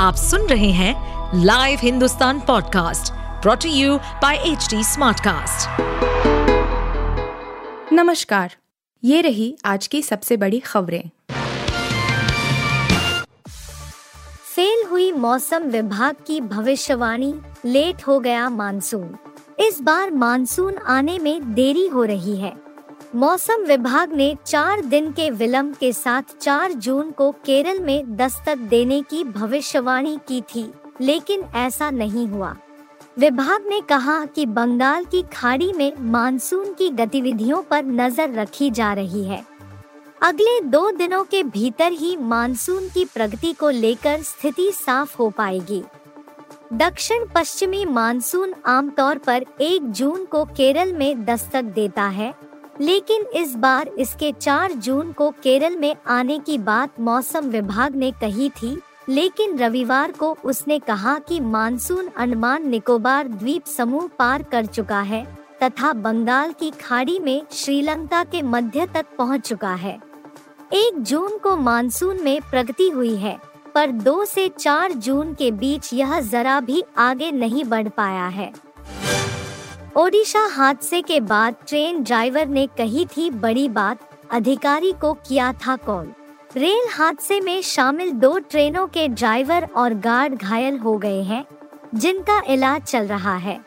आप सुन रहे हैं live Hindustan podcast brought to you by H Smartcast. नमस्कार ये रही आज की सबसे बड़ी खबरें। फेल हुई मौसम विभाग की भविष्यवाणी लेट हो गया मानसून। इस बार मानसून आने में देरी हो रही है। मौसम विभाग ने चार दिन के विलंब के साथ 4 जून को केरल में दस्तक देने की भविष्यवाणी की थी, लेकिन ऐसा नहीं हुआ। विभाग ने कहा कि बंगाल की खाड़ी में मानसून की गतिविधियों पर नज़र रखी जा रही है। अगले दो दिनों के भीतर ही मानसून की प्रगति को लेकर स्थिति साफ़ हो पाएगी। दक्षिण पश्चिमी मानसून आमतौर पर 1 जून को केरल में दस्तक देता है लेकिन इस बार इसके 4 जून को केरल में आने की बात मौसम विभाग ने कही थी, लेकिन रविवार को उसने कहा कि मानसून अंडमान निकोबार द्वीप समूह पार कर चुका है, तथा बंगाल की खाड़ी में श्रीलंका के मध्य तक पहुँच चुका है। एक जून को मानसून में प्रगति हुई है, पर दो से चार जून के बीच यह जरा भी आगे नहीं बढ़ पाया है। ओडिशा हादसे के बाद ट्रेन ड्राइवर ने कही थी, बड़ी बात, अधिकारी को किया था कॉल। रेल हादसे में शामिल दो ट्रेनों के ड्राइवर और गार्ड घायल हो गए हैं, जिनका इलाज चल रहा है।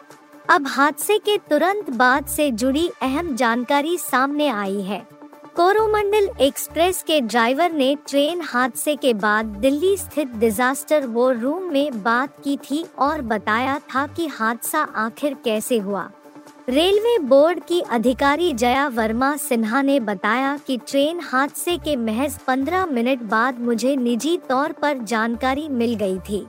अब हादसे के तुरंत बाद से जुड़ी अहम जानकारी सामने आई है। कोरोमंडल एक्सप्रेस के ड्राइवर ने ट्रेन हादसे के बाद दिल्ली स्थित डिजास्टर वॉर रूम में बात की थी और बताया था कि हादसा आखिर कैसे हुआ। रेलवे बोर्ड की अधिकारी जया वर्मा सिन्हा ने बताया कि ट्रेन हादसे के महज 15 मिनट बाद मुझे निजी तौर पर जानकारी मिल गई थी।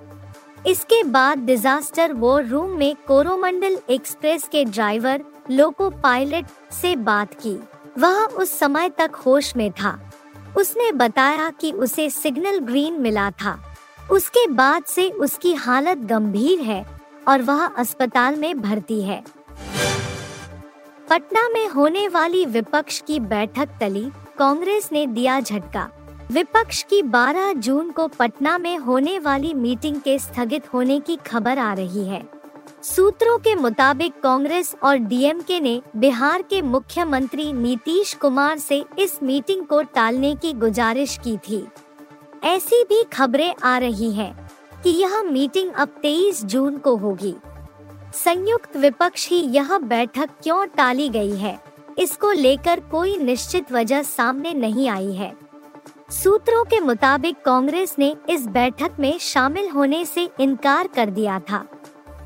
इसके बाद डिजास्टर वॉर रूम में कोरोमंडल एक्सप्रेस के ड्राइवर, लोको पायलट से बात की। वह उस समय तक होश में था। उसने बताया कि उसे सिग्नल ग्रीन मिला था। उसके बाद से उसकी हालत गंभीर है और वह अस्पताल में भर्ती है। पटना में होने वाली विपक्ष की बैठक तली, कांग्रेस ने दिया झटका। विपक्ष की 12 जून को पटना में होने वाली मीटिंग के स्थगित होने की खबर आ रही है। सूत्रों के मुताबिक कांग्रेस और डीएमके ने बिहार के मुख्यमंत्री नीतीश कुमार से इस मीटिंग को टालने की गुजारिश की थी। ऐसी भी खबरें आ रही हैं कि यह मीटिंग अब 23 जून को होगी। संयुक्त विपक्ष ही यह बैठक क्यों टाली गई है, इसको लेकर कोई निश्चित वजह सामने नहीं आई है। सूत्रों के मुताबिक कांग्रेस ने इस बैठक में शामिल होने से इनकार कर दिया था।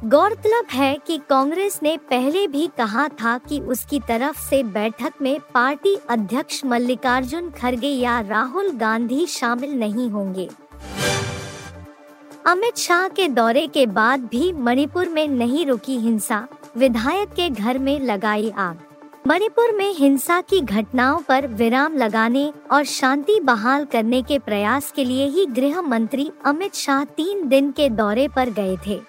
गौरतलब है कि कांग्रेस ने पहले भी कहा था कि उसकी तरफ़ से बैठक में पार्टी अध्यक्ष मल्लिकार्जुन खड़गे या राहुल गांधी शामिल नहीं होंगे। अमित शाह के दौरे के बाद भी मणिपुर में नहीं रुकी हिंसा, विधायक के घर में लगाई आग। मणिपुर में हिंसा की घटनाओं पर विराम लगाने और शांति बहाल करने के प्रयास के लिए ही गृह मंत्री अमित शाह तीन दिन के दौरे पर गए थे।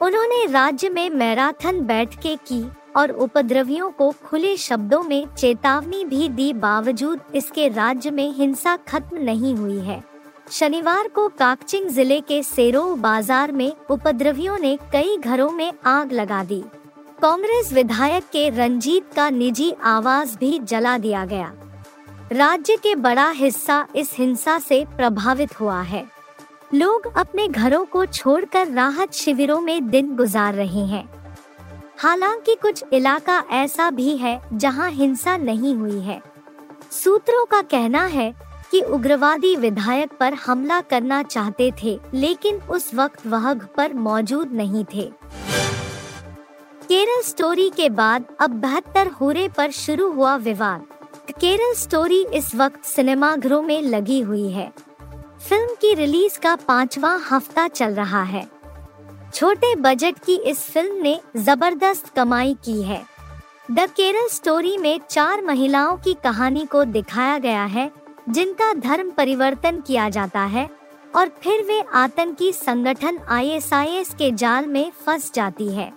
उन्होंने राज्य में मैराथन बैठकें की और उपद्रवियों को खुले शब्दों में चेतावनी भी दी बावजूद इसके राज्य में हिंसा खत्म नहीं हुई है। शनिवार को काकचिंग ज़िले के सेरो बाज़ार में उपद्रवियों ने कई घरों में आग लगा दी। कांग्रेस विधायक के रंजीत का निजी आवास भी जला दिया गया। राज्य के बड़ा हिस्सा इस हिंसा से प्रभावित हुआ है। लोग अपने घरों को छोड़कर राहत शिविरों में दिन गुजार रहे हैं। हालाँकि कुछ इलाका ऐसा भी है जहाँ हिंसा नहीं हुई है। सूत्रों का कहना है कि उग्रवादी विधायक पर हमला करना चाहते थे, लेकिन उस वक्त वह पर मौजूद नहीं थे। केरल स्टोरी के बाद अब बहत्तर हुरे पर शुरू हुआ विवाद। केरल स्टोरी इस वक्त सिनेमाघरों में लगी हुई है। फ़िल्म की रिलीज़ का पांचवा हफ़्ता चल रहा है। छोटे बजट की इस फ़िल्म ने ज़बरदस्त कमाई की है। द केरल स्टोरी में चार महिलाओं की कहानी को दिखाया गया है, जिनका धर्म परिवर्तन किया जाता है और फिर वे आतंकी संगठन आईएसआईएस के जाल में फंस जाती है।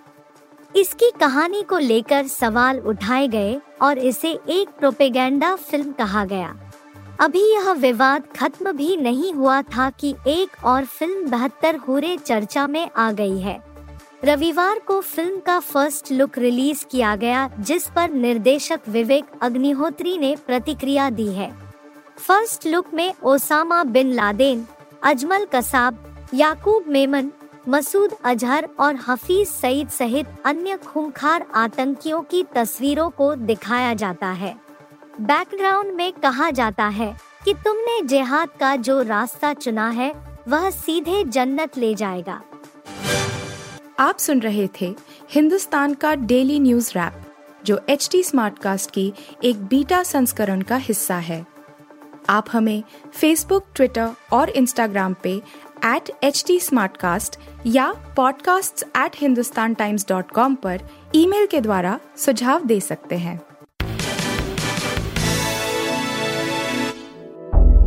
इसकी कहानी को लेकर सवाल उठाए गए और इसे एक प्रोपेगेंडा फ़िल्म कहा गया। अभी यह विवाद खत्म भी नहीं हुआ था कि एक और फ़िल्म बहत्तर हुरे चर्चा में आ गई है। रविवार को फ़िल्म का फ़र्स्ट लुक रिलीज़ किया गया, जिस पर निर्देशक विवेक अग्निहोत्री ने प्रतिक्रिया दी है। फ़र्स्ट लुक में Osama bin Laden, Ajmal Kasab, Yakub Memon, Masood Azhar और हफीज सईद सहित अन्य खूंखार आतंकियों की तस्वीरों को दिखाया जाता है। बैकग्राउंड में कहा जाता है कि तुमने जिहाद का जो रास्ता चुना है, वह सीधे जन्नत ले जाएगा। आप सुन रहे थे हिंदुस्तान का डेली न्यूज़ रैप, जो एच टी स्मार्ट कास्ट की एक बीटा संस्करण का हिस्सा है। आप हमें फेसबुक ट्विटर और इंस्टाग्राम पे एट एच टी या podcasts@hindustantimes.com पर ईमेल के द्वारा सुझाव दे सकते हैं।